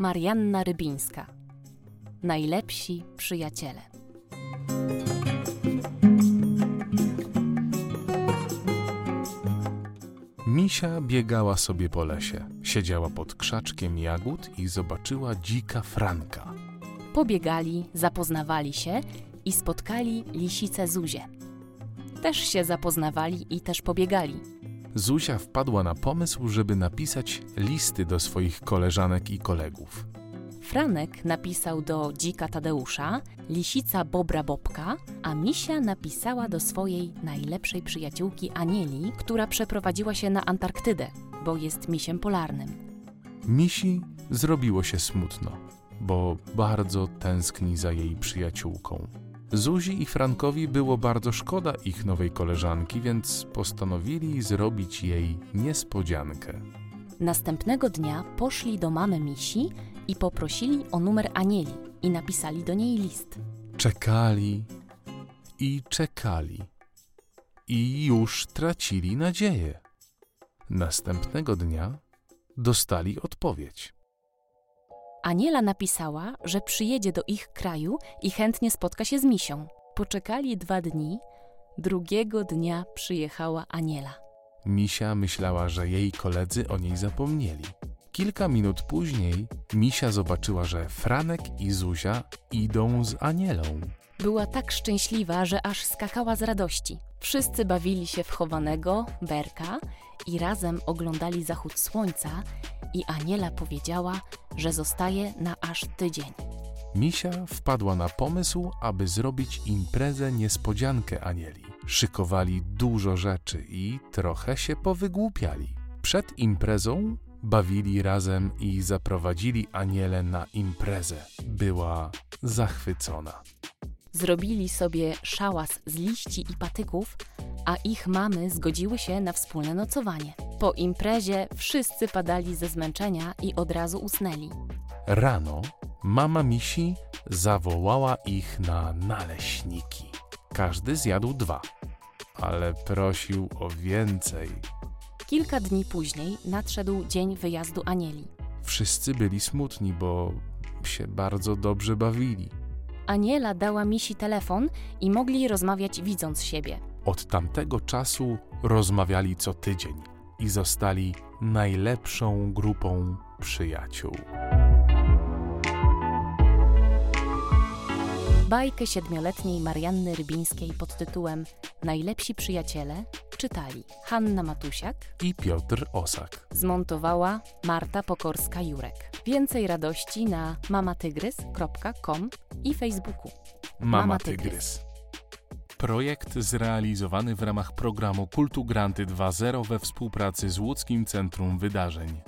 Marianna Rybińska. Najlepsi przyjaciele. Misia biegała sobie po lesie. Siedziała pod krzaczkiem jagód i zobaczyła dzika Franka. Pobiegali, zapoznawali się i spotkali lisicę Zuzię. Też się zapoznawali i też pobiegali. Zuzia wpadła na pomysł, żeby napisać listy do swoich koleżanek i kolegów. Franek napisał do dzika Tadeusza, lisica Bobra Bobka, a Misia napisała do swojej najlepszej przyjaciółki Anieli, która przeprowadziła się na Antarktydę, bo jest misiem polarnym. Misi zrobiło się smutno, bo bardzo tęskni za jej przyjaciółką. Zuzi i Frankowi było bardzo szkoda ich nowej koleżanki, więc postanowili zrobić jej niespodziankę. Następnego dnia poszli do mamy Misi i poprosili o numer Anieli i napisali do niej list. Czekali i czekali i już tracili nadzieję. Następnego dnia dostali odpowiedź. Aniela napisała, że przyjedzie do ich kraju i chętnie spotka się z Misią. Poczekali dwa dni. Drugiego dnia przyjechała Aniela. Misia myślała, że jej koledzy o niej zapomnieli. Kilka minut później Misia zobaczyła, że Franek i Zuzia idą z Anielą. Była tak szczęśliwa, że aż skakała z radości. Wszyscy bawili się w chowanego, berka i razem oglądali zachód słońca i Aniela powiedziała, że zostaje na aż tydzień. Misia wpadła na pomysł, aby zrobić imprezę niespodziankę Anieli. Szykowali dużo rzeczy i trochę się powygłupiali. Przed imprezą bawili razem i zaprowadzili Anielę na imprezę. Była zachwycona. Zrobili sobie szałas z liści i patyków, a ich mamy zgodziły się na wspólne nocowanie. Po imprezie wszyscy padali ze zmęczenia i od razu usnęli. Rano mama misi zawołała ich na naleśniki. Każdy zjadł dwa, ale prosił o więcej. Kilka dni później nadszedł dzień wyjazdu Anieli. Wszyscy byli smutni, bo się bardzo dobrze bawili. Aniela dała Misi telefon i mogli rozmawiać widząc siebie. Od tamtego czasu rozmawiali co tydzień i zostali najlepszą grupą przyjaciół. Bajkę siedmioletniej Marianny Rybińskiej pod tytułem Najlepsi przyjaciele czytali Hanna Matusiak, I Piotr Osak. zmontowała Marta Pokorska-Jurek. Więcej radości na mamatygrys.com i Facebooku. Mama, Mama Tygrys. Tygrys. Projekt zrealizowany w ramach programu Kultu Granty 2.0 we współpracy z Łódzkim Centrum Wydarzeń.